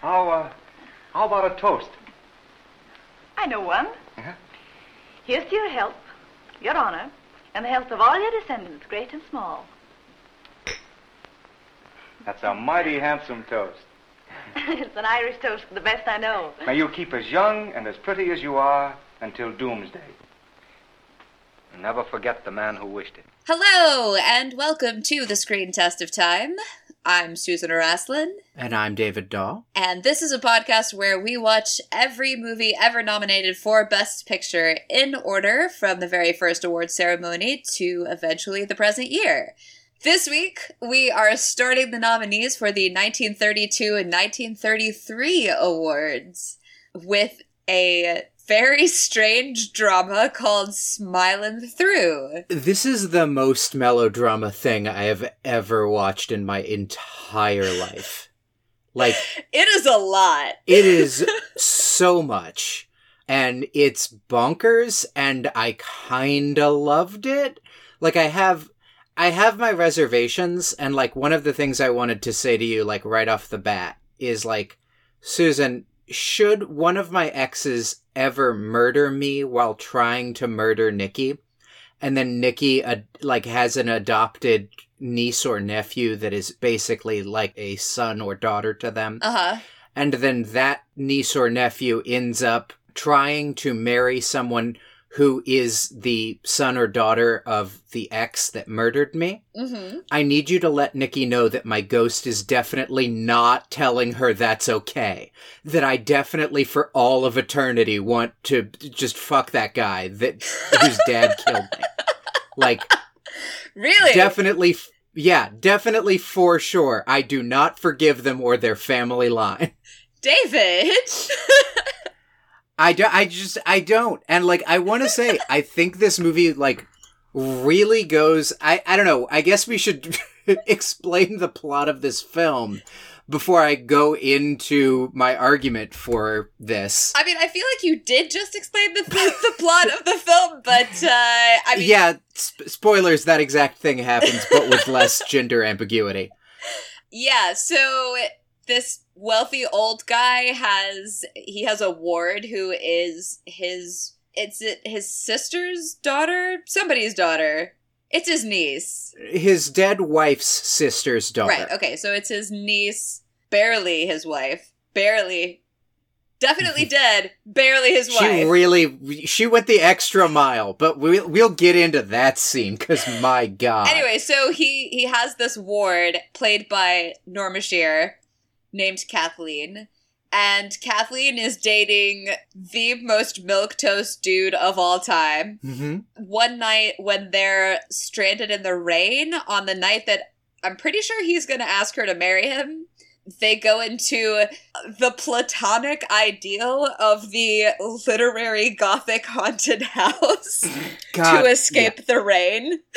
How, uh, how about a toast? I know one. Uh-huh. Here's to your health, your honor, and the health of all your descendants, great and small. That's a mighty handsome toast. it's an Irish toast, the best I know. May you keep as young and as pretty as you are until doomsday. And never forget the man who wished it. Hello, and welcome to the Screen Test of Time. I'm Susan Araslin, And I'm David Daw. and this is a podcast where we watch every movie ever nominated for Best Picture in order from the very first award ceremony to eventually the present year. This week, we are starting the nominees for the 1932 and 1933 awards with a very strange drama called Smilin' Through. This is the most melodrama thing I have ever watched in my entire life. Like, It is a lot. it is so much. And it's bonkers, and I kinda loved it. Like, I have. I have my reservations, and like one of the things I wanted to say to you, like right off the bat, is like, Susan, should one of my exes ever murder me while trying to murder Nikki, and then Nikki uh, like has an adopted niece or nephew that is basically like a son or daughter to them, Uh huh. and then that niece or nephew ends up trying to marry someone who is the son or daughter of the ex that murdered me. Mm-hmm. I need you to let Nikki know that my ghost is definitely not telling her that's okay. That I definitely, for all of eternity, want to just fuck that guy that whose dad killed me. Like, Really? definitely, f- yeah, definitely for sure. I do not forgive them or their family line. David. I don't. I just I don't. And like I want to say I think this movie like really goes I I don't know. I guess we should explain the plot of this film before I go into my argument for this. I mean, I feel like you did just explain the, the, the plot of the film, but uh, I mean, yeah, sp- spoilers that exact thing happens but with less gender ambiguity. yeah. So this wealthy old guy has he has a ward who is his it's it his sister's daughter, somebody's daughter. It's his niece. His dead wife's sister's daughter. Right. Okay. So it's his niece, barely his wife, barely, definitely dead, barely his wife. She really she went the extra mile, but we'll we'll get into that scene cuz my god. Anyway, so he he has this ward played by Norma Shearer named Kathleen. And Kathleen is dating the most milk toast dude of all time. Mhm. One night when they're stranded in the rain, on the night that I'm pretty sure he's going to ask her to marry him, they go into the platonic ideal of the literary gothic haunted house God, to escape the rain.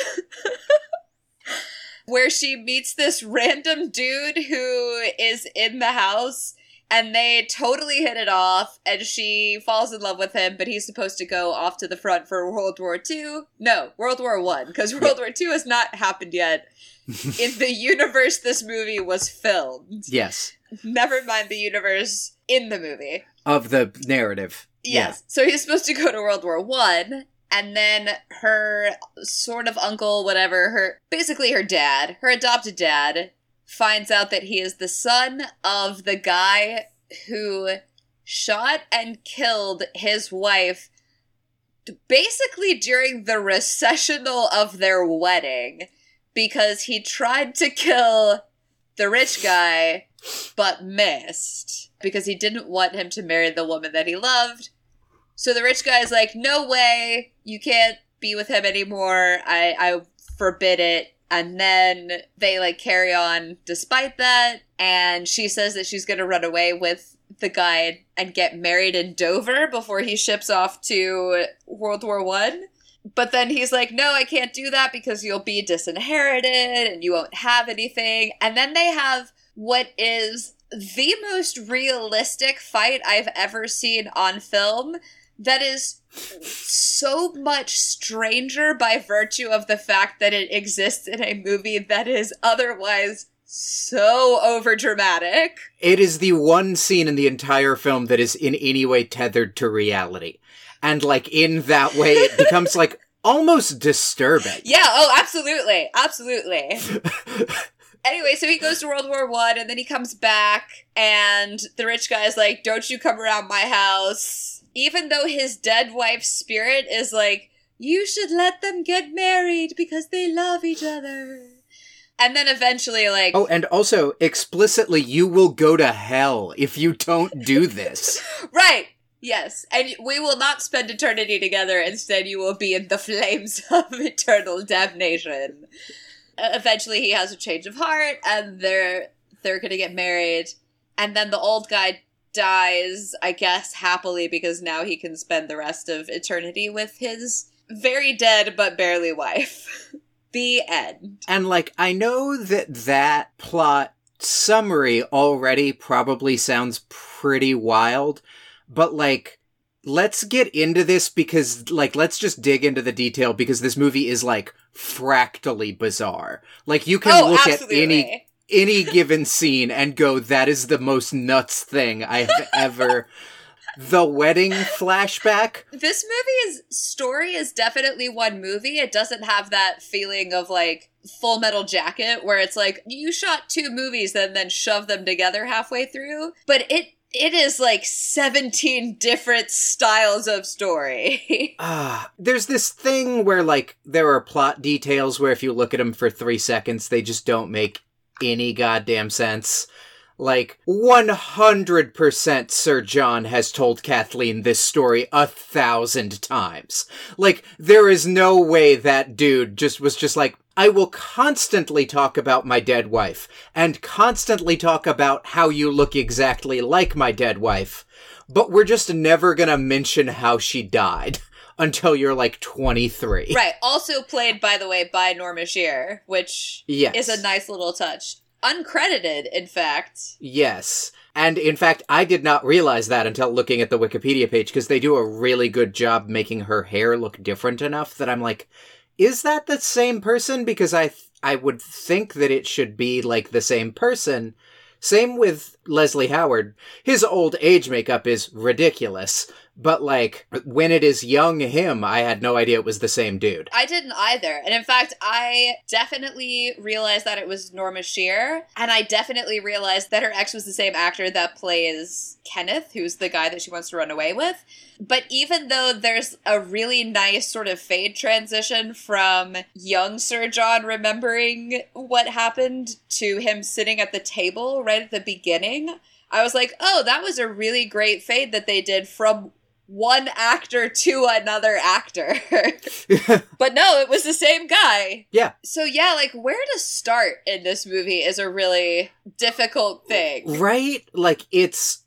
Where she meets this random dude who is in the house and they totally hit it off and she falls in love with him but he's supposed to go off to the front for World War II. No, World War 1 because World War II has not happened yet. in the universe this movie was filmed. Yes. Never mind the universe in the movie. Of the narrative. Yes. So he's supposed to go to World War One, and then her sort of uncle, whatever, her basically her dad, her adopted dad, finds out that he is the son of the guy who shot and killed his wife basically during the recessional of their wedding because he tried to kill the rich guy but missed because he didn't want him to marry the woman that he loved. So the rich guy's like, "No way, you can't be with him anymore. I I forbid it." And then they like carry on despite that, and she says that she's going to run away with the guy and get married in Dover before he ships off to World War 1. But then he's like, "No, I can't do that because you'll be disinherited and you won't have anything." And then they have what is the most realistic fight I've ever seen on film that is so much stranger by virtue of the fact that it exists in a movie that is otherwise so over dramatic. It is the one scene in the entire film that is in any way tethered to reality. And like in that way it becomes like almost disturbing. Yeah, oh absolutely. Absolutely. anyway, so he goes to World War One and then he comes back and the rich guy is like, Don't you come around my house. Even though his dead wife's spirit is like, You should let them get married because they love each other. And then eventually, like, Oh, and also explicitly you will go to hell if you don't do this. Right. Yes. And we will not spend eternity together. Instead, you will be in the flames of eternal damnation. Uh, eventually, he has a change of heart, and they're they're gonna get married. And then the old guy dies, I guess, happily because now he can spend the rest of eternity with his very dead but barely wife. the end. And like I know that that plot summary already probably sounds pretty wild, but like let's get into this because like let's just dig into the detail because this movie is like fractally bizarre. Like you can oh, look absolutely. at any any given scene and go that is the most nuts thing I have ever the wedding flashback this movie's story is definitely one movie. It doesn't have that feeling of like Full Metal Jacket where it's like you shot two movies and then shove them together halfway through. But it it is like 17 different styles of story. Ah, there's this thing where like there are plot details where if you look at them for three seconds, they just don't make any goddamn sense. Like 100% Sir John has told Kathleen this story a thousand times. Like there is no way that dude just was just like, I will constantly talk about my dead wife and constantly talk about how you look exactly like my dead wife, but we're just never gonna mention how she died until you're like 23. right. Also played, by the way, by Norma Shearer, which Yes. is a nice little touch. Uncredited, in fact. Yes. And in fact, I did not realize that until looking at the Wikipedia page because they do a really good job making her hair look different enough that I'm like, is that the same person? Because I th- I would think that it should be like the same person. Same with Leslie Howard. His old age makeup is ridiculous, but like when it is young him, I had no idea it was the same dude. I didn't either. And in fact, I definitely realized that it was Norma Shearer. And I definitely realized that her ex was the same actor that plays Kenneth, who's the guy that she wants to run away with. But even though there's a really nice sort of fade transition from young Sir John remembering what happened to him sitting at the table right at the beginning, I was like, oh, that was a really great fade that they did from one actor to another actor. but no, it was the same guy. Yeah. So yeah, like where to start in this movie is a really difficult thing. Right? Like it's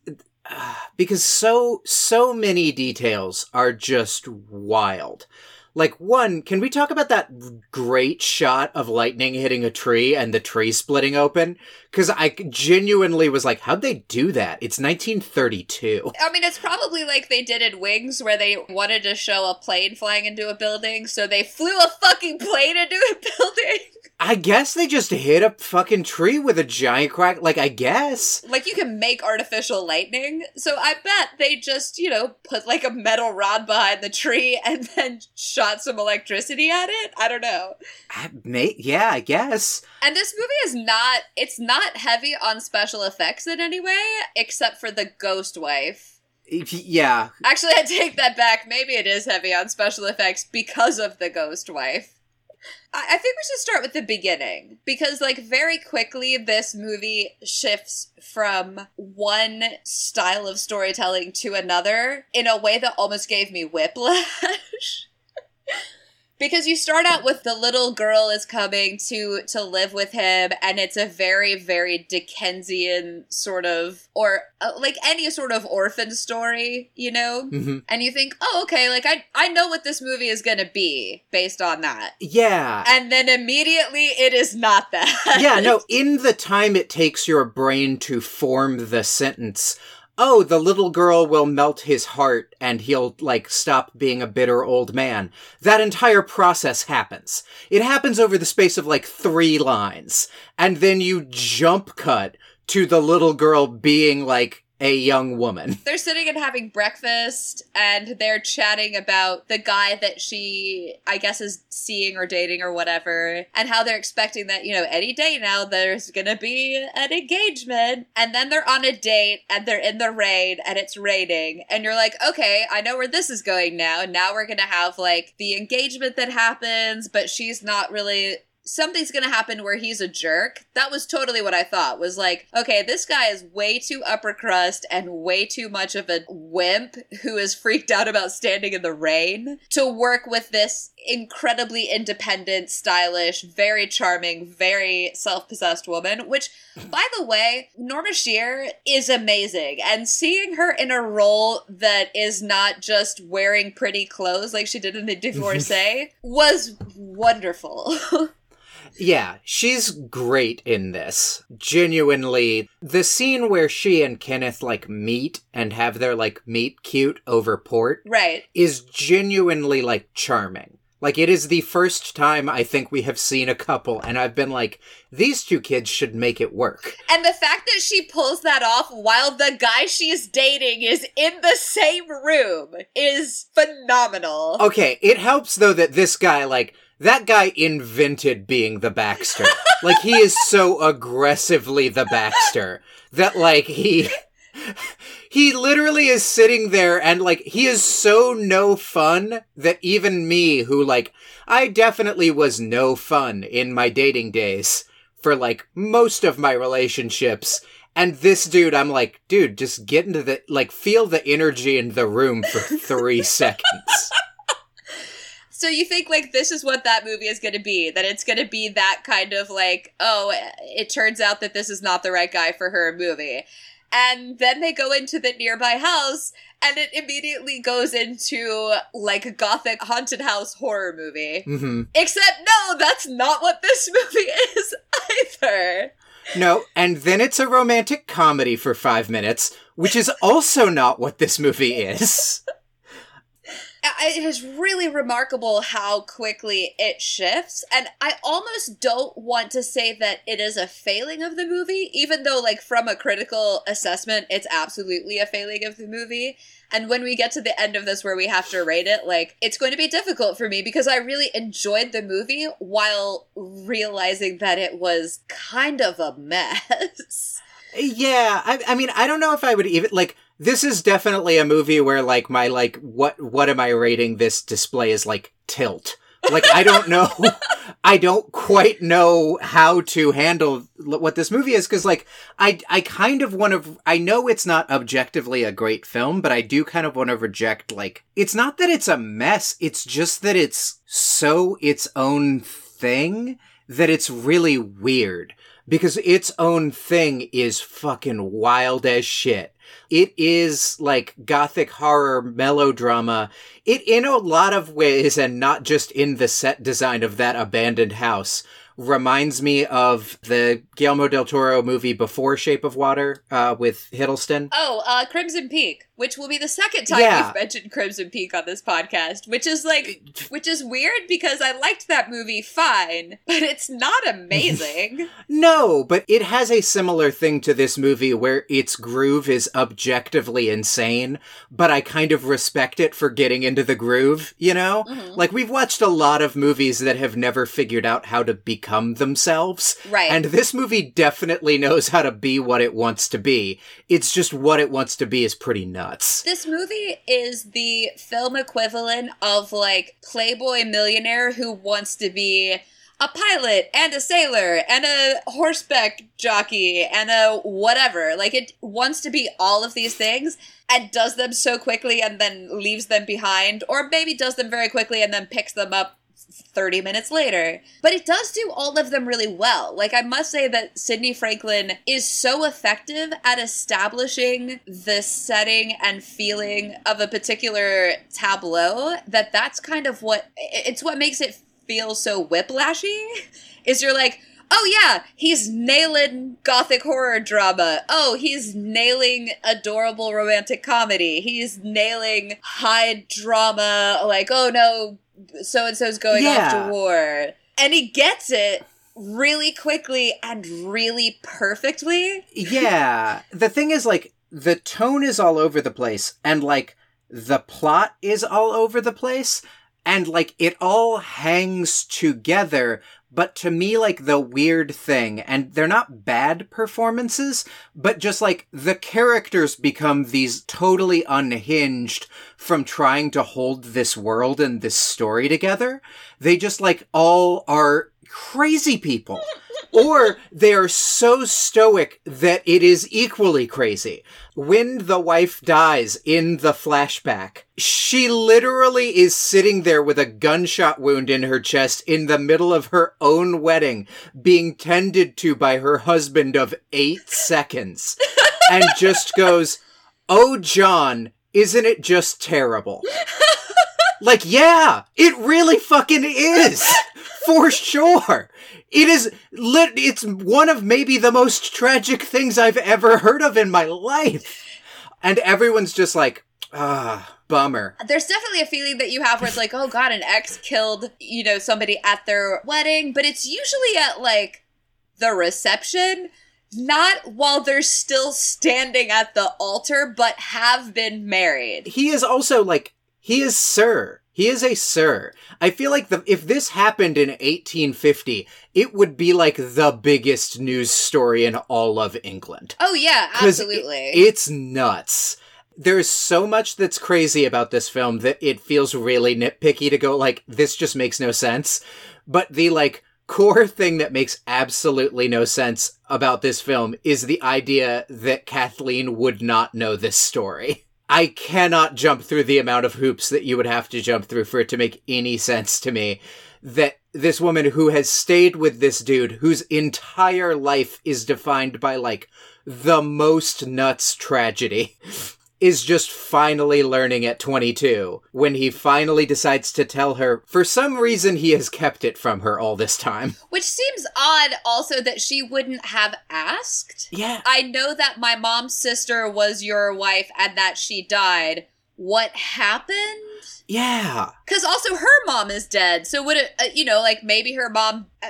uh, because so so many details are just wild. Like one, can we talk about that great shot of lightning hitting a tree and the tree splitting open? Cuz I genuinely was like, how'd they do that? It's 1932. I mean, it's probably like they did in Wings, where they wanted to show a plane flying into a building, so they flew a fucking plane into a building. I guess they just hit a fucking tree with a giant crack. Like I guess. like, you can make artificial lightning, so I bet they just, you know, put like a metal rod behind the tree and then shot some electricity at it. I don't know. I may, yeah, I guess. And this movie is not, it's not heavy on special effects in any way, except for the ghost wife. Yeah, Actually, I take that back. Maybe it is heavy on special effects because of the ghost wife. I think we should start with the beginning because, like, very quickly, this movie shifts from one style of storytelling to another in a way that almost gave me whiplash. because you start out with the little girl is coming to to live with him and it's a very very dickensian sort of or uh, like any sort of orphan story you know? Hmm and you think oh okay like i i know what this movie is gonna be based on that. Yeah. and then immediately it is not that. Yeah, no, in the time it takes your brain to form the sentence, oh, the little girl will melt his heart and he'll, like, stop being a bitter old man. That entire process happens. It happens over the space of, like, three lines. And then you jump cut to the little girl being, like, a young woman. They're sitting and having breakfast and they're chatting about the guy that she, I guess, is seeing or dating or whatever, and how they're expecting that, you know, any day now there's gonna be an engagement. And then they're on a date and they're in the rain and it's raining. And you're like, okay, I know where this is going now. And now we're gonna have like the engagement that happens, but she's not really something's gonna happen where he's a jerk. That was totally what I thought. Was like, okay, this guy is way too upper crust and way too much of a wimp who is freaked out about standing in the rain to work with this incredibly independent, stylish, very charming, very self-possessed woman, which by the way, Norma Shearer is amazing. And seeing her in a role that is not just wearing pretty clothes like she did in The Divorcee was wonderful. Yeah, she's great in this. Genuinely, the scene where she and Kenneth like meet and have their like meet cute over port right. is genuinely like charming. Like it is the first time I think we have seen a couple and I've been like these two kids should make it work. And the fact that she pulls that off while the guy she's dating is in the same room is phenomenal. Okay, it helps though that this guy like that guy invented being the Baxter. like he is so aggressively the Baxter that like he he literally is sitting there and like he is so no fun that even me who like I definitely was no fun in my dating days for like most of my relationships and this dude I'm like dude just get into the like feel the energy in the room for 3 seconds. So you think like this is what that movie is going to be? That it's going to be that kind of like, oh, it turns out that this is not the right guy for her movie. And then they go into the nearby house and it immediately goes into like a gothic haunted house horror movie. hmm Except no, that's not what this movie is either. No, and then it's a romantic comedy for 5 minutes, which is also not what this movie is. It is really remarkable how quickly it shifts and i almost don't want to say that it is a failing of the movie even though like from a critical assessment it's absolutely a failing of the movie and when we get to the end of this where we have to rate it like it's going to be difficult for me because i really enjoyed the movie while realizing that it was kind of a mess Yeah, I, I mean, I don't know if I would even like. This is definitely a movie where like my like what what am I rating this display is like tilt. Like I don't know, I don't quite know how to handle what this movie is because like I I kind of want to. I know it's not objectively a great film, but I do kind of want to reject like it's not that it's a mess. It's just that it's so its own thing that it's really weird because its own thing is fucking wild as shit. It is like gothic horror melodrama. It, in a lot of ways, and not just in the set design of that abandoned house, reminds me of the Guillermo del Toro movie before Shape of Water uh, with Hiddleston. Oh, uh, Crimson Peak, which will be the second time Yeah. we've mentioned Crimson Peak on this podcast, which is like, which is weird because I liked that movie fine, but it's not amazing. No, but it has a similar thing to this movie where its groove is objectively insane, but I kind of respect it for getting into the groove, you know? Mhm. Like, we've watched a lot of movies that have never figured out how to become themselves. Right. And this movie definitely knows how to be what it wants to be. It's just what it wants to be is pretty nuts. This movie is the film equivalent of like Playboy millionaire who wants to be a pilot and a sailor and a horseback jockey and a whatever. Like it wants to be all of these things and does them so quickly and then leaves them behind or maybe does them very quickly and then picks them up 30 minutes later. But it does do all of them really well. Like, I must say that Sidney Franklin is so effective at establishing the setting and feeling of a particular tableau that that's kind of what it's what makes it feel so whiplashy. Is you're like, Oh yeah, he's nailing gothic horror drama. Oh, he's nailing adorable romantic comedy. He's nailing high drama like oh no, so and so's going off to war. And he gets it really quickly and really perfectly. yeah. The thing is, like, the tone is all over the place, and, like, the plot is all over the place, and, like, it all hangs together. But to me, like, the weird thing, and they're not bad performances, but just like the characters become these totally unhinged from trying to hold this world and this story together. They just, like, all are crazy people. Or they are so stoic that it is equally crazy. When the wife dies in the flashback, she literally is sitting there with a gunshot wound in her chest in the middle of her own wedding, being tended to by her husband of eight seconds, and just goes, Oh, John, isn't it just terrible? like, yeah, it really fucking is. For sure. It is lit it's one of maybe the most tragic things I've ever heard of in my life. And everyone's just like, ah, bummer. There's definitely a feeling that you have where it's like, oh god, an ex killed, you know, somebody at their wedding, but it's usually at like the reception, not while they're still standing at the altar, but have been married. He is also like he is sir. He is a sir. I feel like the, if this happened in 1850, it would be like the biggest news story in all of England. Oh yeah, absolutely. it- it's nuts. There's so much that's crazy about this film that it feels really nitpicky to go like this just makes no sense. But the like core thing that makes absolutely no sense about this film is the idea that Kathleen would not know this story. I cannot jump through the amount of hoops that you would have to jump through for it to make any sense to me that this woman who has stayed with this dude whose entire life is defined by like the most nuts tragedy is just finally learning at 22 when he finally decides to tell her for some reason he has kept it from her all this time. Which seems odd also that she wouldn't have asked. Yeah. I know that my mom's sister was your wife and that she died. What happened? Yeah. Because also her mom is dead. So would it, uh, you know, like maybe her mom. Uh,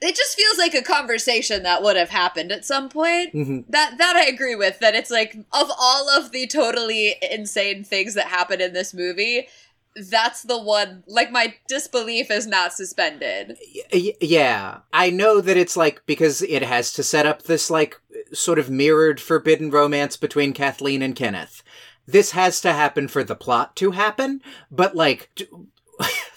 it just feels like a conversation that would have happened at some point. Mhm. That that I agree with. That it's like of all of the totally insane things that happen in this movie, that's the one. Like my disbelief is not suspended. Y- yeah. I know that it's like because it has to set up this like sort of mirrored forbidden romance between Kathleen and Kenneth. This has to happen for the plot to happen, but like d-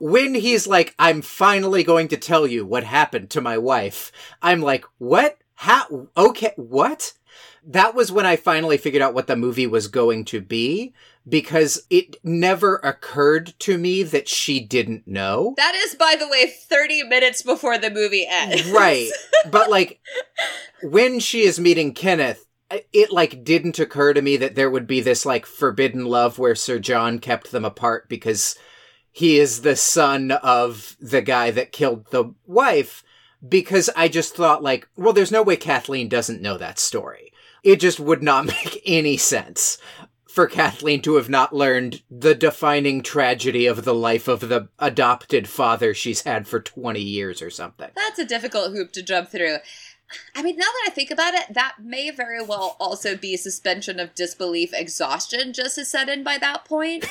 when he's like I'm finally going to tell you what happened to my wife. I'm like, "What? How okay, what?" That was when I finally figured out what the movie was going to be because it never occurred to me that she didn't know. That is, by the way, thirty minutes before the movie ends. right but like when she is meeting kenneth it like didn't occur to me that there would be this like forbidden love where sir john kept them apart because he is the son of the guy that killed the wife because i just thought like well there's no way kathleen doesn't know that story it just would not make any sense for Kathleen to have not learned the defining tragedy of the life of the adopted father she's had for 20 years or something. That's a difficult hoop to jump through. I mean, now that I think about it, that may very well also be suspension of disbelief exhaustion just as set in by that point.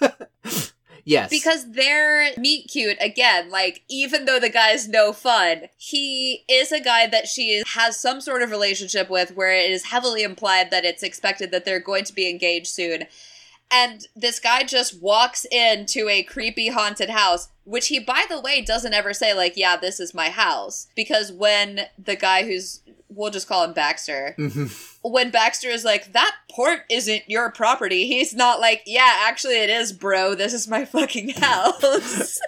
Yes. Because they're meet cute again. Like, even though the guy's no fun, he is a guy that she is, has some sort of relationship with where it is heavily implied that it's expected that they're going to be engaged soon. And this guy just walks into a creepy haunted house, which he, by the way, doesn't ever say, like, yeah, this is my house. Because when the guy who's, we'll just call him Baxter, Mhm. when Baxter is like, that port isn't your property, he's not like, yeah, actually it is, bro. This is my fucking house.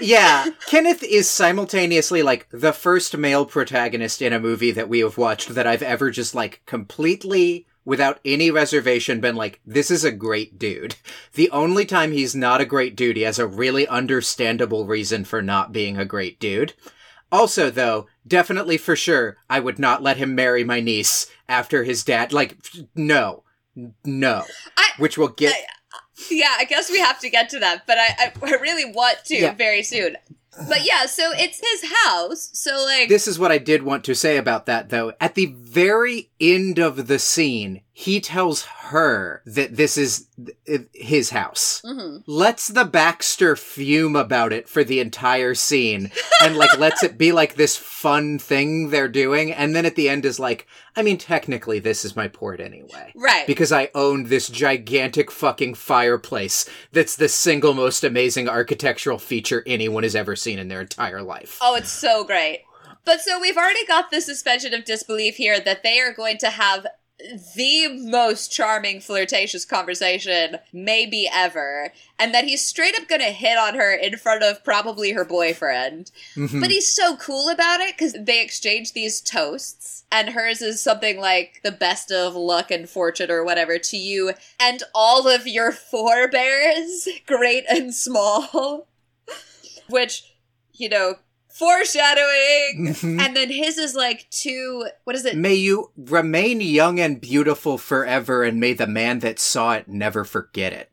yeah, Kenneth is simultaneously like the first male protagonist in a movie that we have watched that I've ever just like completely without any reservation been like this is a great dude. The only time he's not a great dude, he has a really understandable reason for not being a great dude. Also though, definitely for sure, I would not let him marry my niece after his dad. Like, no, no. I- Which will get. Yeah, I guess we have to get to that, but I, I, I really want to Yeah. very soon. But yeah, so it's his house. So like, This is what I did want to say about that, though. At the very end of the scene, he tells her that this is his house. Mhm. Lets the Baxter fume about it for the entire scene and like lets it be like this fun thing they're doing. And then at the end is like, I mean, technically this is my port anyway. right? Because I own this gigantic fucking fireplace that's the single most amazing architectural feature anyone has ever seen in their entire life. Oh, it's so great. But so we've already got the suspension of disbelief here that they are going to have the most charming flirtatious conversation maybe ever and that he's straight up gonna hit on her in front of probably her boyfriend Mhm. but he's so cool about it because they exchange these toasts and hers is something like the best of luck and fortune or whatever to you and all of your forebears great and small which you know foreshadowing Mhm. and then his is like two what is it May you remain young and beautiful forever, and may the man that saw it never forget it.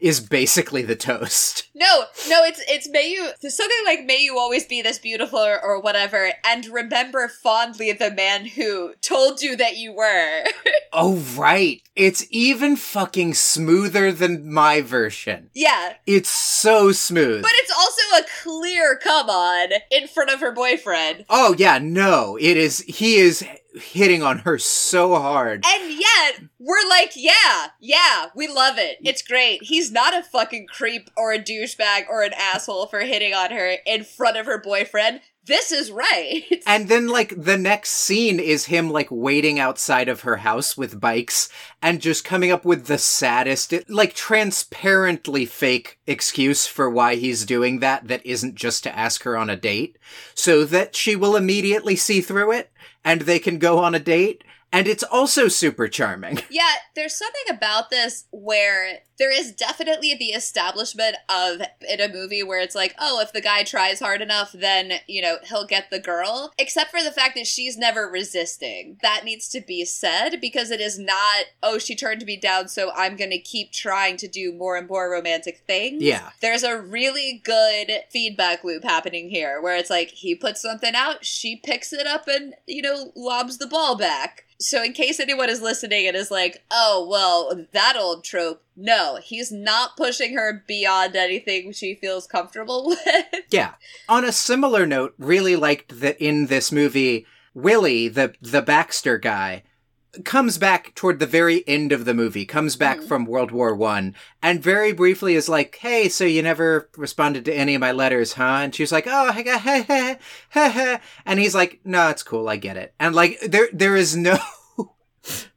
Is basically the toast. no no it's it's may you something like may you always be this beautiful or, or whatever and remember fondly the man who told you that you were Oh, right. It's even fucking smoother than my version. yeah It's so smooth. but it's also a clear come on in front of her boyfriend oh, yeah, no. It is, he is hitting on her so hard. and yet we're like yeah yeah we love it. It's great. He's not a fucking creep or a douchebag or an asshole for hitting on her in front of her boyfriend. This is right. And then, like, the next scene is him, like, waiting outside of her house with bikes and just coming up with the saddest, like, transparently fake excuse for why he's doing that that isn't just to ask her on a date, so that she will immediately see through it and they can go on a date. And it's also super charming. Yeah, there's something about this where there is definitely the establishment of in a movie where it's like, oh, if the guy tries hard enough, then, you know, he'll get the girl. Except for the fact that she's never resisting. That needs to be said because it is not, oh, she turned me down, so I'm gonna keep trying to do more and more romantic things. Yeah. There's a really good feedback loop happening here where it's like he puts something out, she picks it up and, you know, lobs the ball back. So, in case anyone is listening and is like, oh, well, that old trope, no, he's not pushing her beyond anything she feels comfortable with. Yeah. On a similar note, really liked that in this movie, Willie, the the Baxter guy, comes back toward the very end of the movie, comes back Mhm. from World War One, and very briefly is like, "Hey, so you never responded to any of my letters, huh?" And she's like, "Oh, hey, hey, hey, hey," and he's like, "No, it's cool, I get it." And like, there there is no.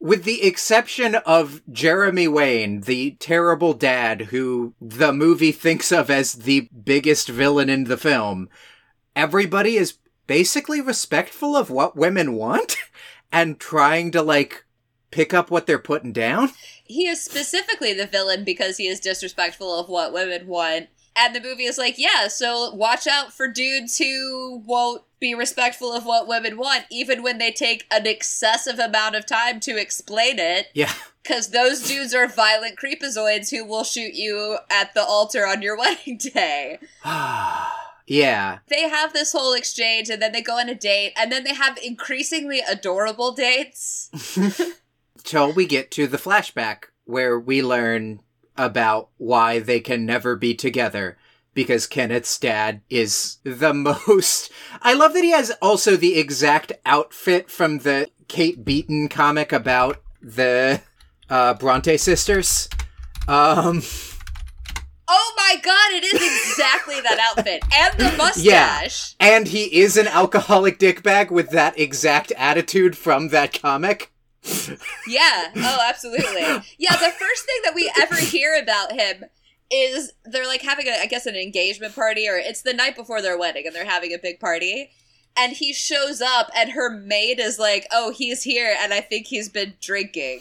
With the exception of Jeremy Wayne, the terrible dad who the movie thinks of as the biggest villain in the film, everybody is basically respectful of what women want and trying to like pick up what they're putting down. he is specifically the villain because he is disrespectful of what women want. And the movie is like, yeah, so watch out for dudes who won't be respectful of what women want, even when they take an excessive amount of time to explain it. Yeah. Because those dudes are violent creepazoids who will shoot you at the altar on your wedding day. yeah. They have this whole exchange and then they go on a date and then they have increasingly adorable dates. Till we get to the flashback where we learn about why they can never be together. Because Kenneth's dad is the most. I love that he has also the exact outfit from the Kate Beaton comic about the uh, Bronte sisters. Um, Oh my god, it is exactly that outfit. And the mustache. Yeah. and he is an alcoholic dickbag with that exact attitude from that comic. Yeah. Oh, absolutely. Yeah, the first thing that we ever hear about him is they're like having a I guess an engagement party or it's the night before their wedding and they're having a big party. And he shows up and her maid is like, "Oh, he's here and I think he's been drinking."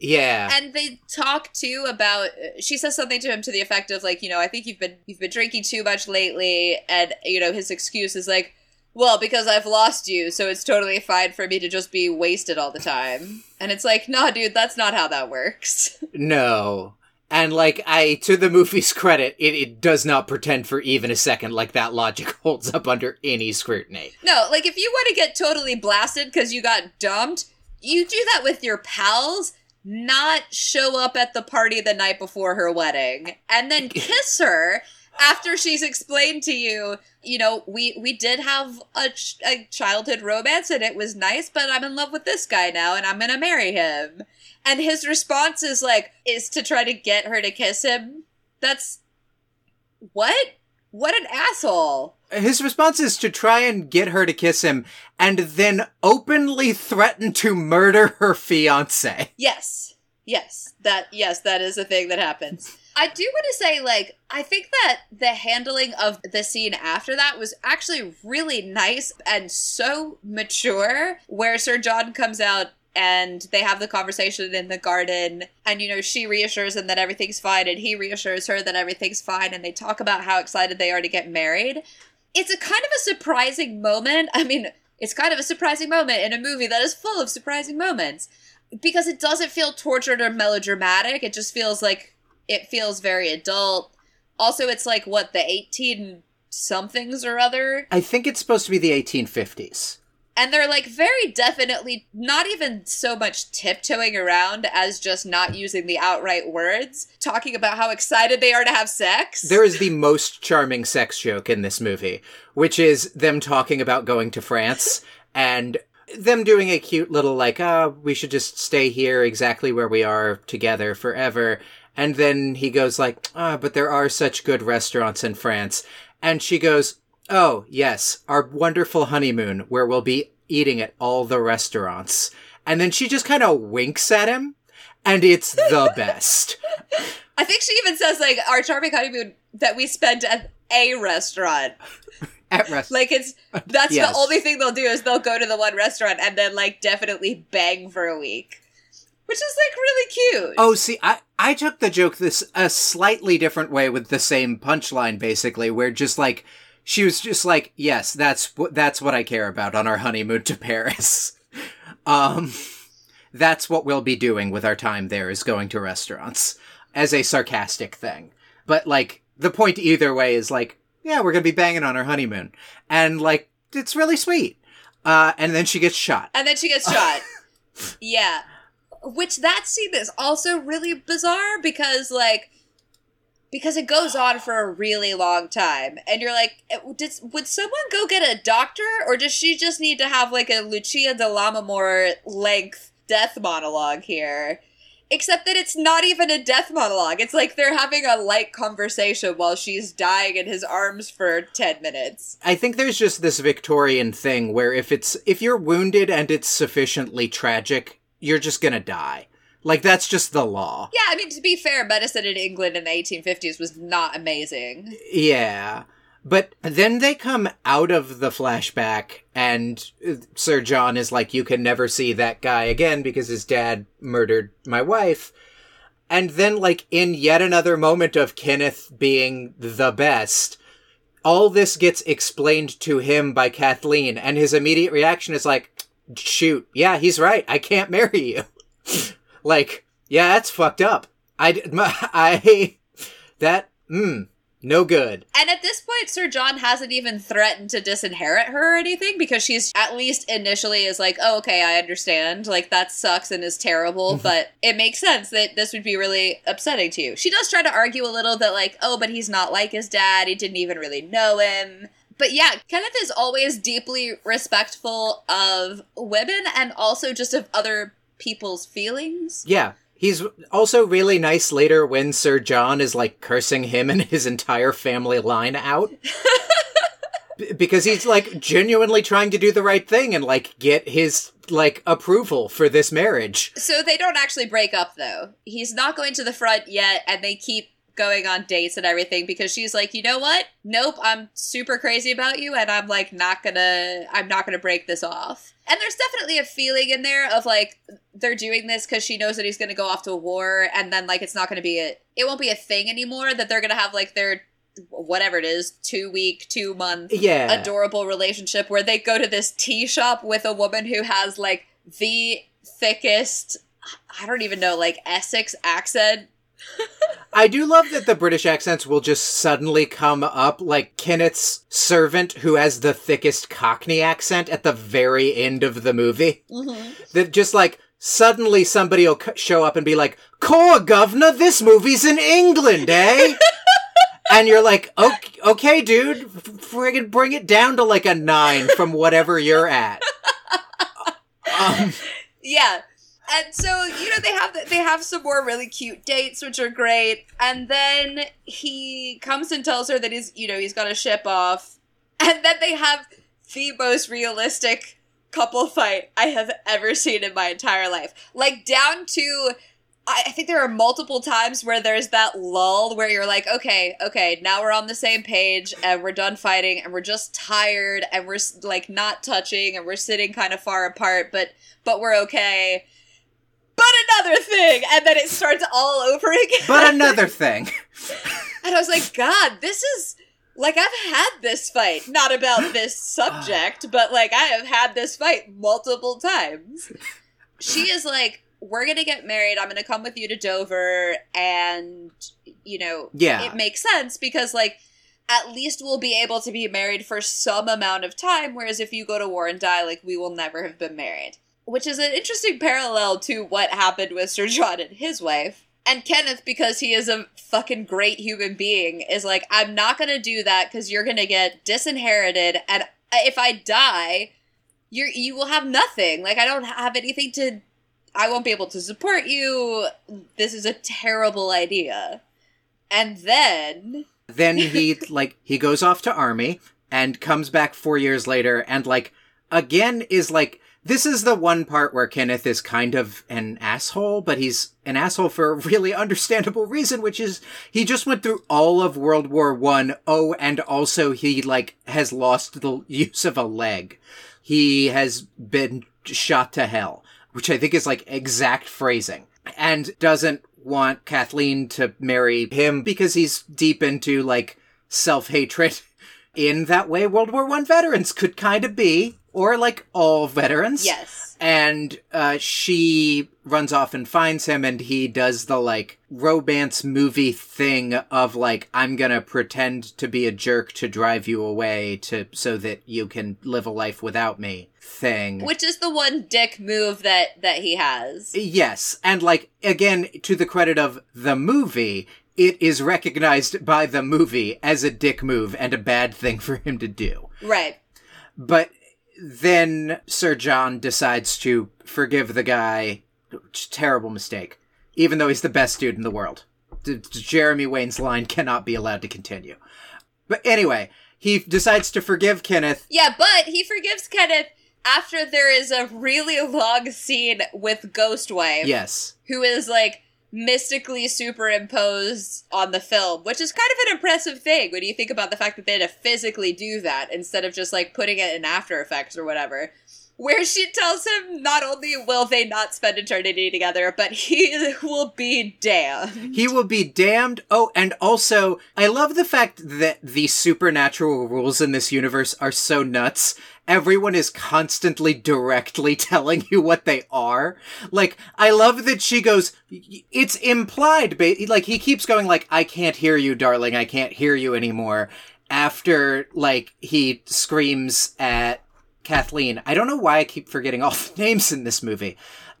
Yeah. and they talk too about she says something to him to the effect of like you know i think you've been you've been drinking too much lately and you know his excuse is like well because i've lost you so it's totally fine for me to just be wasted all the time and it's like nah dude that's not how that works No. And like I to the movie's credit, it, it does not pretend for even a second like that logic holds up under any scrutiny. no like if you want to get totally blasted because you got dumped you do that with your pals not show up at the party the night before her wedding and then kiss her after she's explained to you you know we we did have a, ch- a childhood romance and it was nice but i'm in love with this guy now and i'm gonna marry him and his response is like is to try to get her to kiss him that's what what an asshole His response is to try and get her to kiss him and then openly threaten to murder her fiance. Yes. Yes. That yes, that is a thing that happens. I do want to say like I think that the handling of the scene after that was actually really nice and so mature where Sir John comes out and they have the conversation in the garden and you know she reassures him that everything's fine and he reassures her that everything's fine and they talk about how excited they are to get married. It's a kind of a surprising moment. I mean, it's kind of a surprising moment in a movie that is full of surprising moments because it doesn't feel tortured or melodramatic. It just feels like it feels very adult. Also, it's like what the 18 somethings or other. I think it's supposed to be the 1850s. And they're like very definitely not even so much tiptoeing around as just not using the outright words, talking about how excited they are to have sex. There is the most charming sex joke in this movie, which is them talking about going to France and them doing a cute little like, ah, we should just stay here exactly where we are together forever. And then he goes like, ah, but there are such good restaurants in France. And she goes, oh, yes, our wonderful honeymoon where we'll be eating at all the restaurants. And then she just kind of winks at him. And it's the best. I think she even says like our charming honeymoon that we spent at a restaurant. At rest- Like it's that's Yes. the only thing they'll do is they'll go to the one restaurant and then like definitely bang for a week. Which is like really cute. Oh, see, I, I took the joke this a slightly different way with the same punchline, basically, where just like she was just like, "Yes, that's what that's what I care about on our honeymoon to Paris." um, that's what we'll be doing with our time there is going to restaurants as a sarcastic thing. But like the point either way is like, yeah, we're gonna be banging on our honeymoon, and like it's really sweet. Uh, and then she gets shot. And then she gets shot. yeah. Which that scene is also really bizarre because like because it goes on for a really long time and you're like did would someone go get a doctor or does she just need to have like a Lucia de Lammermoor length death monologue here except that it's not even a death monologue it's like they're having a light conversation while she's dying in his arms for 10 minutes I think there's just this Victorian thing where if it's if you're wounded and it's sufficiently tragic, you're just gonna die. Like that's just the law. yeah i mean to be fair medicine in england in the 1850s was not amazing Yeah. But then they come out of the flashback and uh, Sir John is like you can never see that guy again because his dad murdered my wife. And then like in yet another moment of Kenneth being the best, all this gets explained to him by Kathleen and his immediate reaction is like shoot, yeah, he's right. I can't marry you. like, yeah, that's fucked up. I, I, that, mm, no good. And at this point, Sir John hasn't even threatened to disinherit her or anything because she's at least initially is like, oh, okay, I understand. Like, that sucks and is terrible, mm-hmm. but it makes sense that this would be really upsetting to you. She does try to argue a little that, like, oh, but he's not like his dad. He didn't even really know him. But yeah, Kenneth is always deeply respectful of women and also just of other people's feelings. Yeah. He's also really nice later when Sir John is like cursing him and his entire family line out. B- because he's like genuinely trying to do the right thing and like get his like approval for this marriage. So they don't actually break up though. He's not going to the front yet, and they keep going on dates and everything because she's like, you know what? Nope, I'm super crazy about you, and I'm like not gonna, I'm not gonna break this off. And there's definitely a feeling in there of like they're doing this because she knows that he's to go off to war, and then like it's not to be a it won't be a thing anymore. That they're to have like their whatever it is two week, two month Yeah. adorable relationship where they go to this tea shop with a woman who has like the thickest I don't even know like Essex accent. I do love that the British accents will just suddenly come up, like Kenneth's servant, who has the thickest Cockney accent at the very end of the movie. That just like suddenly somebody will c- show up and be like, "Core governor, this movie's in England, eh?" and you're like, "Okay, okay, dude, friggin' bring it down to like a nine from whatever you're at." Um, Yeah. And so, you know, they have they have some more really cute dates, which are great. And then he comes and tells her that he's, you know, he's got a ship off. And then they have the most realistic couple fight I have ever seen in my entire life. Like down to I I think there are multiple times where there's that lull where you're like, okay, okay, now we're on the same page and we're done fighting and we're just tired and we're like not touching and we're sitting kind of far apart, but but we're okay. But another thing, and then it starts all over again. but another thing. And I was like, God, this is like I've had this fight, not about this subject, but like I have had this fight multiple times. She is like, We're gonna get married, I'm gonna come with you to Dover, and you know, Yeah. it makes sense because like at least we'll be able to be married for some amount of time, whereas if you go to war and die, like we will never have been married. Which is an interesting parallel to what happened with Sir John and his wife. And Kenneth, because he is a fucking great human being, is like, I'm not gonna do that because you're gonna get disinherited, and if I die, you're you will have nothing. Like I don't have anything to. I won't be able to support you. This is a terrible idea. And then then he like he goes off to army and comes back four years later and like again is like this is the one part where Kenneth is kind of an asshole, but he's an asshole for a really understandable reason, which is he just went through all of World War One. Oh, and also he like has lost the use of a leg. He has been shot to hell, which I think is like exact phrasing, and doesn't want Kathleen to marry him because he's deep into like self hatred. In that way, World War One veterans could kind of be, or like all veterans. yes, And uh, she runs off and finds him, and he does the like romance movie thing of like, I'm gonna pretend to be a jerk to drive you away to so that you can live a life without me thing. which is the one dick move that that he has. Yes, and like again, to the credit of the movie, it is recognized by the movie as a dick move and a bad thing for him to do. Right. But then Sir John decides to forgive the guy. Which- Terrible mistake. Even though he's the best dude in the world. D- Jeremy Wayne's line cannot be allowed to continue. But anyway, he decides to forgive Kenneth. Yeah, but he forgives Kenneth after there is a really long scene with Ghostwife. Yes. who is like mystically superimposed on the film, which is kind of an impressive thing when you think about the fact that they had to physically do that instead of just like putting it in After Effects or whatever. Where she tells him not only will they not spend eternity together, but he will be damned. He will be damned. Oh, and also, I love the fact that the supernatural rules in this universe are so nuts. Everyone is constantly directly telling you what they are. Like, I love that she goes, it's implied, ba-" like, he keeps going like, I can't hear you, darling, I can't hear you anymore. After, like, he screams at Kathleen. I don't know why I keep forgetting all the names in this movie.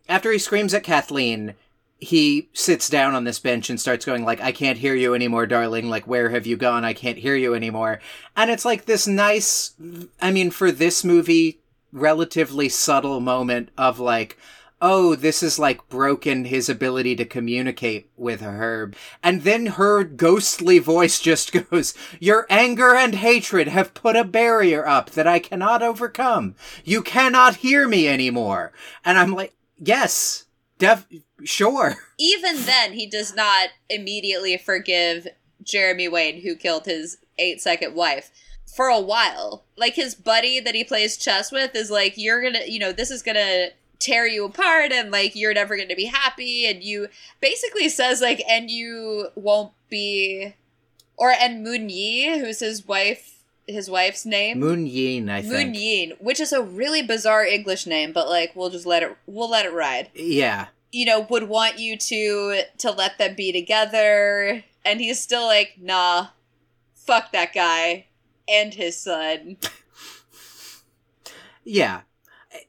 After he screams at Kathleen, he sits down on this bench and starts going like i can't hear you anymore darling. Like where have you gone? I can't hear you anymore. And it's like this nice i mean for this movie relatively subtle moment of like oh this is like broken his ability to communicate with her. And then her ghostly voice just goes your anger and hatred have put a barrier up that i cannot overcome. You cannot hear me anymore. And i'm like yes def sure Even then, he does not immediately forgive Jeremy Wayne, who killed his eight second wife. For a while. Like his buddy that he plays chess with is like, you're gonna, you know, this is gonna tear you apart and like you're never going to be happy and you basically says like and you won't be or and Moon Yi who's his wife his wife's name Moon Yin, I Moon think. Yin which is a really bizarre English name but like we'll just let it we'll let it ride Yeah. You know would want you to to let them be together. And he's still like nah fuck that guy and his son. Yeah.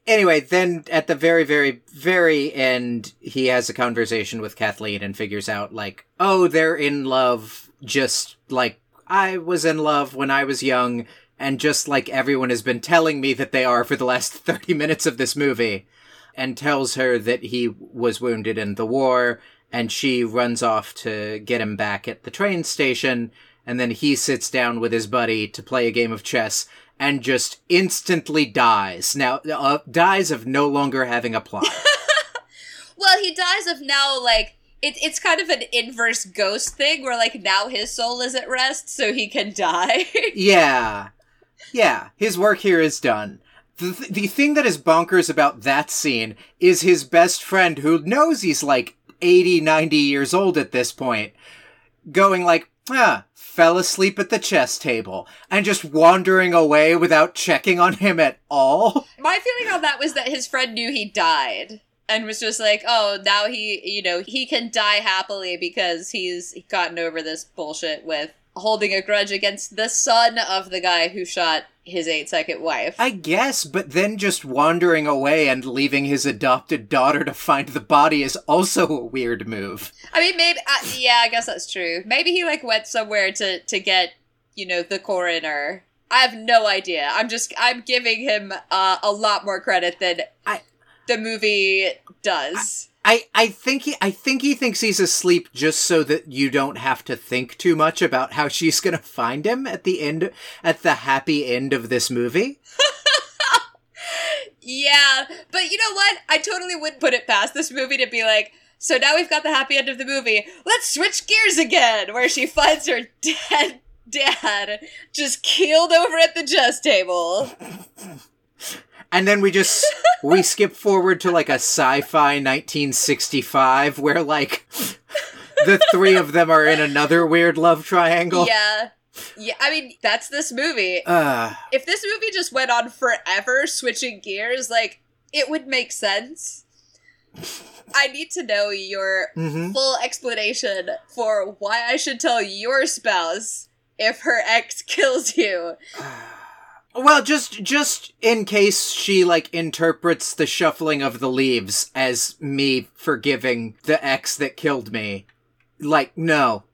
Anyway, then at the very, very, very end, he has a conversation with Kathleen and figures out, like, oh, they're in love, just like I was in love when I was young, and just like everyone has been telling me that they are for the last 30 minutes of this movie, and tells her that he was wounded in the war, and she runs off to get him back at the train station, and then he sits down with his buddy to play a game of chess and just instantly dies. Now, uh, dies of no longer having a plot. Well, he dies of now like it, it's kind of an inverse ghost thing where like now his soul is at rest so he can die. yeah. Yeah, his work here is done. The, th- the thing that is bonkers about that scene is his best friend who knows he's like 80, 90 years old at this point, going like, ah, fell asleep at the chess table, and just wandering away without checking on him at all. My feeling on that was that his friend knew he died and was just like, "Oh, now he, you know, he can die happily because he's gotten over this bullshit with holding a grudge against the son of the guy who shot his eight-second wife." I guess, but then just wandering away and leaving his adopted daughter to find the body is also a weird move. I mean, maybe uh, yeah, I guess that's true. Maybe he like went somewhere to to get, you know, the coroner. I have no idea. I'm just I'm giving him uh, a lot more credit than I- the movie does. I, I I think he I think he thinks he's asleep just so that you don't have to think too much about how she's gonna find him at the end at the happy end of this movie. yeah, but you know what? I totally wouldn't put it past this movie to be like, so now we've got the happy end of the movie. Let's switch gears again, where she finds her dead dad just keeled over at the chess table. And then we just we skip forward to like a sci-fi 1965 where like the three of them are in another weird love triangle. Yeah. Yeah, I mean, that's this movie. Uh, If this movie just went on forever, switching gears, like, it would make sense. I need to know your mhm. full explanation for why I should tell your spouse if her ex kills you. Well, just just in case she like interprets the shuffling of the leaves as me forgiving the ex that killed me. Like no.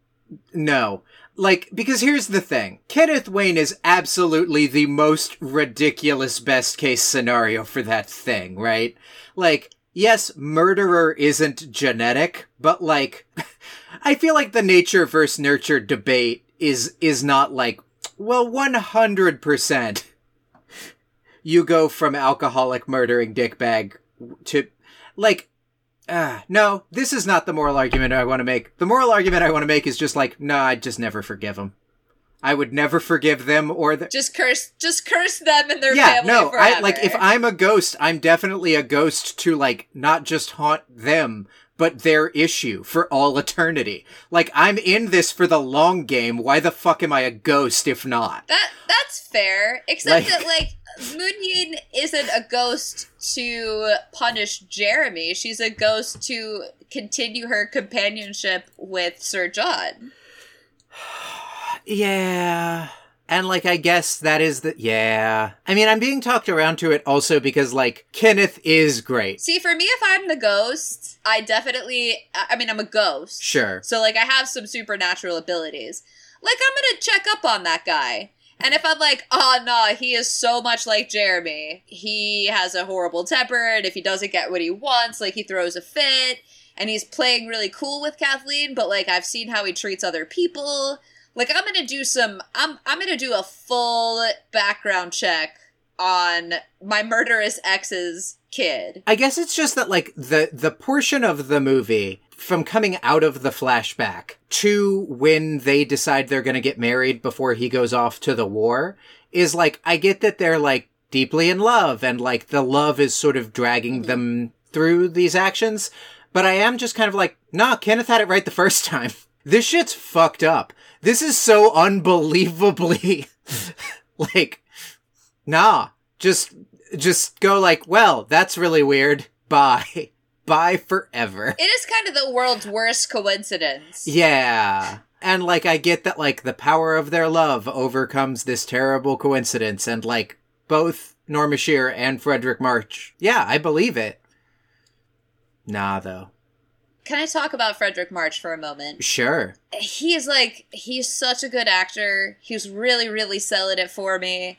No. Like because here's the thing. Kenneth Wayne is absolutely the most ridiculous best case scenario for that thing, right? Like yes, murderer isn't genetic, but like I feel like the nature versus nurture debate is is not like well 100% you go from alcoholic murdering dickbag to like uh, no this is not the moral argument i want to make. The moral argument i want to make is just like no i'd just never forgive them i would never forgive them or the Just curse, just curse them and their yeah family no forever. i like if i'm a ghost i'm definitely a ghost to like not just haunt them but their issue for all eternity like i'm in this for the long game why the fuck am i a ghost if not That that's fair, except Like- that like Moon Yin isn't a ghost to punish Jeremy. She's a ghost to continue her companionship with Sir John. Yeah. And like I guess that is the yeah. I mean, I'm being talked around to it also because like Kenneth is great. See, for me, if I'm the ghost, I definitely. I I mean, I'm a ghost. Sure. So like, I have some supernatural abilities. Like, I'm gonna check up on that guy. And if I'm like, oh no, he is so much like Jeremy. He has a horrible temper, and if he doesn't get what he wants, like he throws a fit, and he's playing really cool with Kathleen, but like I've seen how he treats other people. Like I'm gonna do some I'm I'm gonna do a full background check on my murderous ex's kid. I guess it's just that like the the portion of the movie from coming out of the flashback to when they decide they're to get married before he goes off to the war is like I get that they're like deeply in love and like the love is sort of dragging them through these actions, but I am just kind of like, nah, Kenneth had it right the first time. This shit's fucked up. This is so unbelievably like nah, just just go like, well, that's really weird. Bye. Bye forever. It is kind of the world's worst coincidence. Yeah. And like I get that like the power of their love overcomes this terrible coincidence and like both Norma Shearer and Fredric March. Yeah, I believe it. Nah though. Can I talk about Fredric March for a moment? Sure. He's like he's such a good actor. He's really really selling it for me.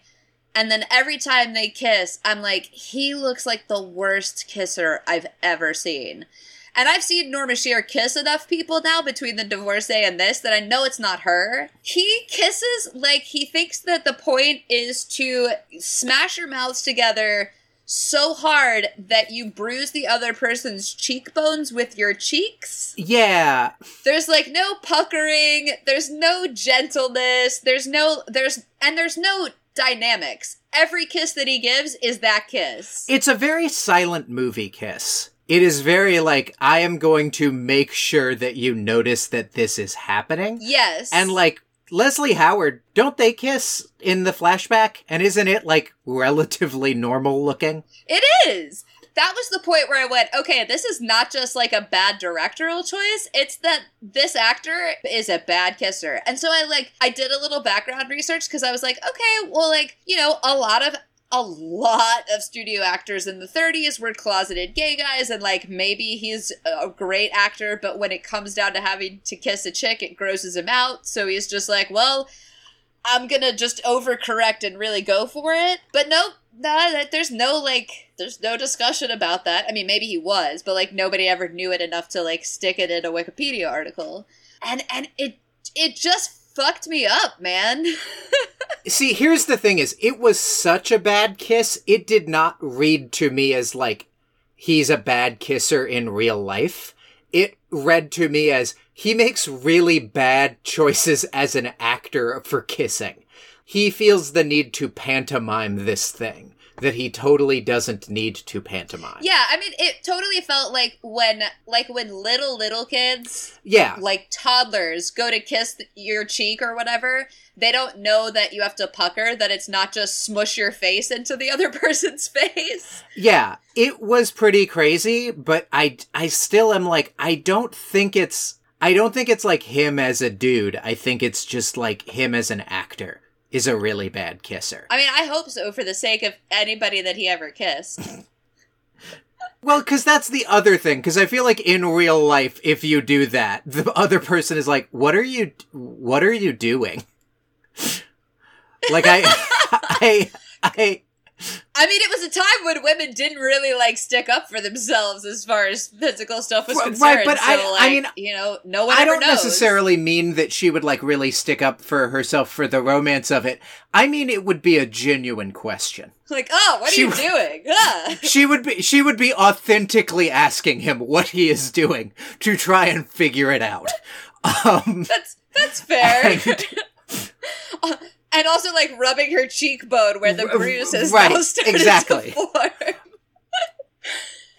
And then every time they kiss, I'm like, he looks like the worst kisser I've ever seen. And I've seen Norma Shearer kiss enough people now between the divorcee and this that I know it's not her. He kisses like he thinks that the point is to smash your mouths together so hard that you bruise the other person's cheekbones with your cheeks. Yeah. There's like no puckering, there's no gentleness, there's no there's and there's no dynamics. Every kiss that he gives is that kiss. It's a very silent movie kiss. It is very like, I am going to make sure that you notice that this is happening. yes. And like, Leslie Howard, don't they kiss in the flashback? And isn't it like relatively normal looking? It is. That was the point where I went, okay, this is not just like a bad directorial choice. It's that this actor is a bad kisser. And so I like I did a little background research because I was like, okay, well like, you know, a lot of a lot of studio actors in the 30s were closeted gay guys and like maybe he's a great actor but when it comes down to having to kiss a chick it grosses him out. So he's just like well i'm gonna just overcorrect and really go for it. But nope nah, there's no like there's no discussion about that. I mean maybe he was but like nobody ever knew it enough to like stick it in a wikipedia article. And and it it just fucked me up man See, here's the thing is, it was such a bad kiss, it did not read to me as like, he's a bad kisser in real life. It read to me as, he makes really bad choices as an actor for kissing. He feels the need to pantomime this thing that he totally doesn't need to pantomime. Yeah, I mean, it totally felt like when, like when little little kids, Yeah. like toddlers, go to kiss your cheek or whatever. They don't know that you have to pucker; that it's not just smush your face into the other person's face. Yeah, it was pretty crazy, but I I still am like I don't think it's I don't think it's like him as a dude. I think it's just like him as an actor is a really bad kisser. I mean, I hope so for the sake of anybody that he ever kissed. Well, cuz that's the other thing cuz I feel like in real life if you do that, the other person is like, "What are you what are you doing?" like I I I I mean, it was a time when women didn't really like stick up for themselves as far as physical stuff was concerned. Right, but so, I- I mean, you know, no one I ever don't knows. necessarily mean that she would like really stick up for herself for the romance of it. I mean it would be a genuine question. like, oh, what are you w- doing? Ah. She would be she would be authentically asking him what he is doing to try and figure it out. Um That's that's fair. And- and also like rubbing her cheekbone where the bruise has right, now started exactly. to form.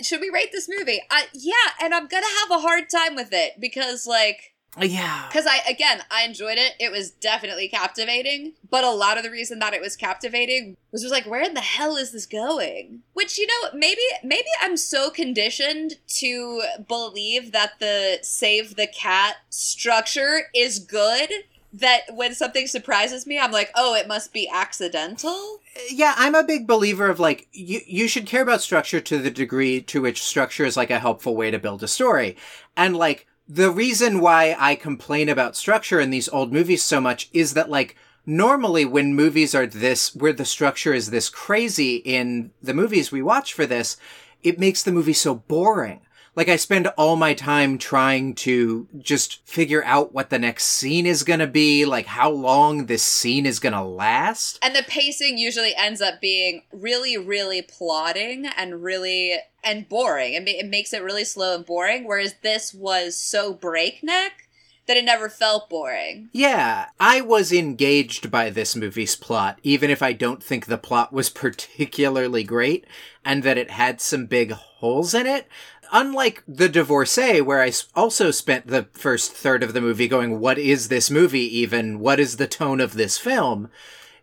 Should we rate this movie? Uh, yeah, and I'm gonna have a hard time with it because, like, yeah. because I again I enjoyed it. It was definitely captivating, but a lot of the reason that it was captivating was just like, where in the hell is this going? Which you know, maybe maybe I'm so conditioned to believe that the save the cat structure is good that when something surprises me, I'm like, oh, it must be accidental. Yeah, I'm a big believer of like you you should care about structure to the degree to which structure is like a helpful way to build a story. And like the reason why I complain about structure in these old movies so much is that like normally when movies are this where the structure is this crazy in the movies we watch for this, it makes the movie so boring. Like I spend all my time trying to just figure out what the next scene is going to be, like how long this scene is going to last. And the pacing usually ends up being really, really plodding and really and boring. It, ma- it makes it really slow and boring. Whereas this was so breakneck that it never felt boring. Yeah, I was engaged by this movie's plot, even if I don't think the plot was particularly great and that it had some big holes in it. Unlike The Divorcee, where I also spent the first third of the movie going, what is this movie even? What is the tone of this film?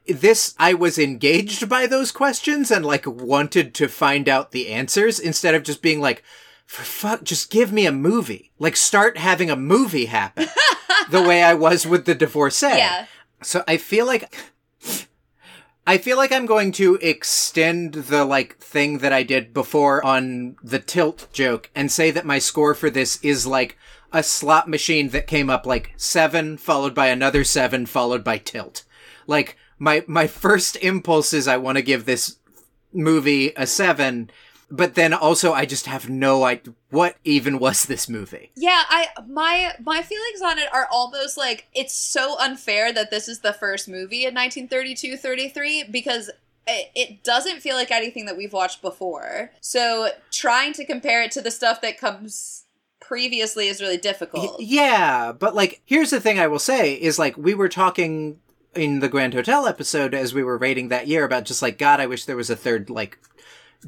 This, I was engaged by those questions and like wanted to find out the answers instead of just being like, for fuck, just give me a movie. Like start having a movie happen the way I was with The Divorcee. Yeah. So I feel like I feel like I'm going to extend the like thing that I did before on the tilt joke and say that my score for this is like a slot machine that came up like 7 followed by another 7 followed by tilt. Like my my first impulse is I want to give this movie a 7 but then also I just have no idea what even was this movie. Yeah, I my my feelings on it are almost like it's so unfair that this is the first movie in 1932-33 because it, doesn't feel like anything that we've watched before. So trying to compare it to the stuff that comes previously is really difficult. Yeah, but like, here's the thing I will say is like, we were talking in the Grand Hotel episode as we were rating that year about just like, God, I wish there was a third, like,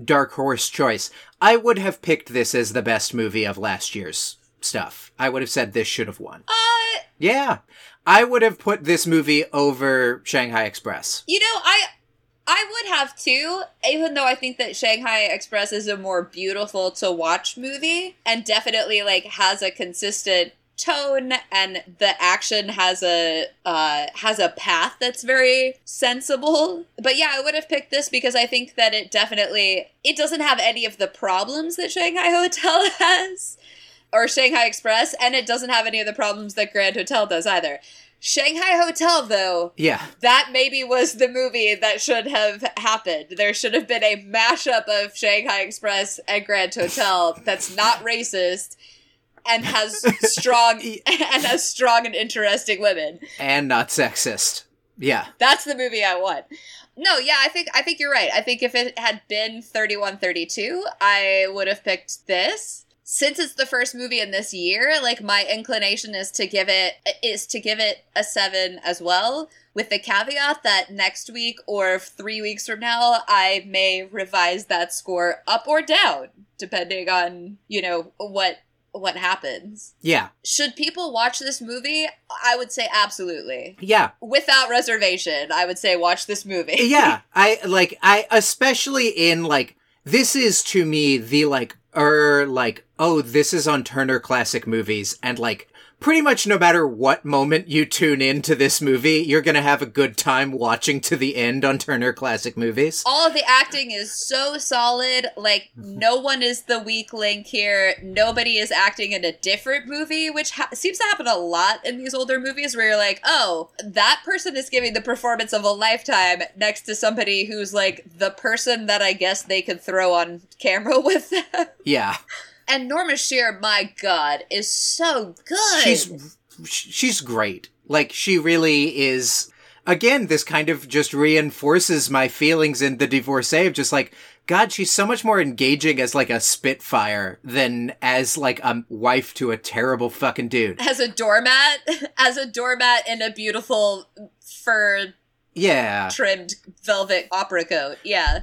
dark horse choice. I would have picked this as the best movie of last year's stuff. I would have said this should have won. Uh, Yeah. I would have put this movie over Shanghai Express. you know, I I would have too, even though I think that Shanghai Express is a more beautiful to watch movie and definitely like has a consistent tone and the action has a uh has a path that's very sensible. But yeah, I would have picked this because I think that it definitely it doesn't have any of the problems that Shanghai Hotel has or Shanghai Express and it doesn't have any of the problems that Grand Hotel does either. Shanghai Hotel though Yeah. that maybe was the movie that should have happened. There should have been a mashup of Shanghai Express and Grand Hotel that's not racist and has strong and has strong and interesting women. And not sexist. Yeah. That's the movie I want. No, yeah, I think I think you're right. I think if it had been 3132, I would have picked this. Since it's the first movie in this year, like my inclination is to give it is to give it a 7 as well, with the caveat that next week or 3 weeks from now I may revise that score up or down depending on, you know, what what happens. Yeah. Should people watch this movie? I would say absolutely Yeah. without reservation, I would say watch this movie. yeah i like i especially in like this is to me the like er like oh this is on turner classic movies and like pretty much no matter what moment you tune into this movie you're gonna have a good time watching to the end on turner classic movies All of the acting is so solid. Like, no one is the weak link here. Nobody is acting in a different movie, which ha- seems to happen a lot in these older movies where you're like, oh, that person is giving the performance of a lifetime next to somebody who's like the person that I guess they could throw on camera with them. yeah And Norma Shearer, my god, is so good. she's she's great like she really is again this kind of just reinforces my feelings in the divorcee of just like god she's so much more engaging as like a spitfire than as like a wife to a terrible fucking dude as a doormat, as a doormat in a beautiful fur yeah trimmed velvet opera coat. Yeah.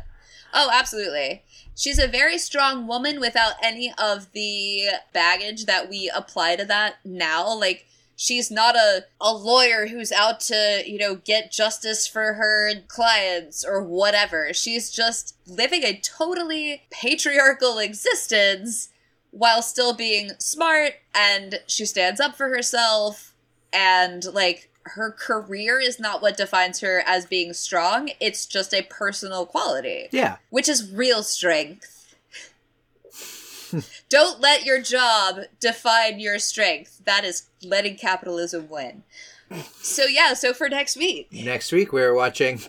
Oh, absolutely. She's a very strong woman without any of the baggage that we apply to that now. Like, she's not a, a lawyer who's out to, you know, get justice for her clients or whatever. She's just living a totally patriarchal existence while still being smart and she stands up for herself and like her career is not what defines her as being strong. It's just a personal quality. Yeah. Which is real strength. Don't let your job define your strength. That is letting capitalism win. So yeah so for next week. Next week we're watching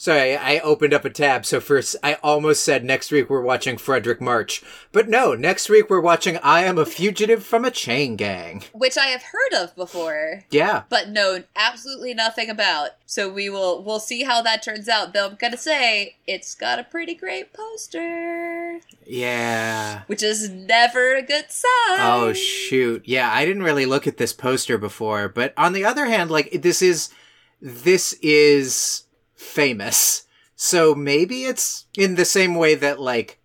Sorry, I opened up a tab. So first, I almost said next week we're watching Fredric March, but no, next week we're watching I Am a Fugitive from a Chain Gang. which I have heard of before, Yeah, but know absolutely nothing about. So we will we'll see how that turns out. Though I'm gonna say it's got a pretty great poster, yeah. which is never a good sign. Oh shoot. Yeah, I didn't really look at this poster before, but on the other hand, like this is this is famous. So maybe it's in the same way that like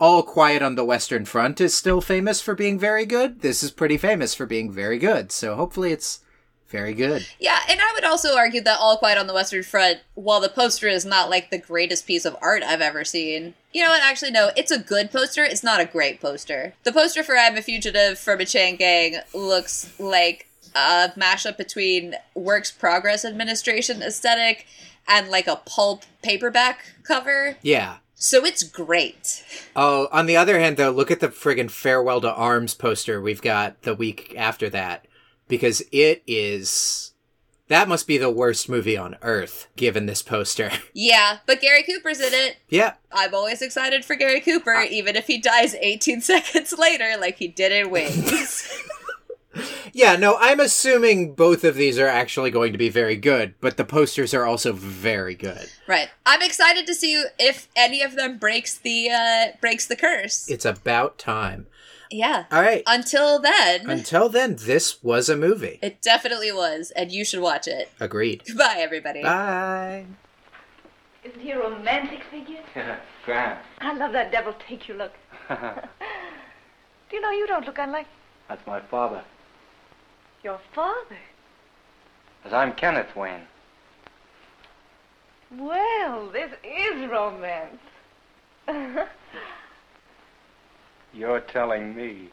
All Quiet on the Western Front is still famous for being very good. This is pretty famous for being very good. So hopefully it's very good. Yeah, and I would also argue that All Quiet on the Western Front, while the poster is not like the greatest piece of art I've ever seen, you know what? Actually, no, it's a good poster. It's not a great poster. The poster for I'm a Fugitive from a Chain Gang looks like a mashup between Works Progress Administration aesthetic and like a pulp paperback cover. Yeah. So it's great. Oh, on the other hand, though, look at the friggin' Farewell to Arms poster we've got the week after that. Because it is. That must be the worst movie on earth, given this poster. Yeah, but Gary Cooper's in it. yeah, I'm always excited for Gary Cooper, even if he dies 18 seconds later, like he did in Wings. Yeah, no, I'm assuming both of these are actually going to be very good, but the posters are also very good. right. I'm excited to see if any of them breaks the uh breaks the curse. It's about time. yeah. All right. Until then, Until then, this was a movie. it definitely was, and you should watch it. Agreed. Goodbye, everybody. Bye. Isn't he a romantic figure? Grand. I love that devil take you look. Do you know you don't look unlike That's my father. Your father? As I'm Kenneth Wayne. Well, this is romance. You're telling me.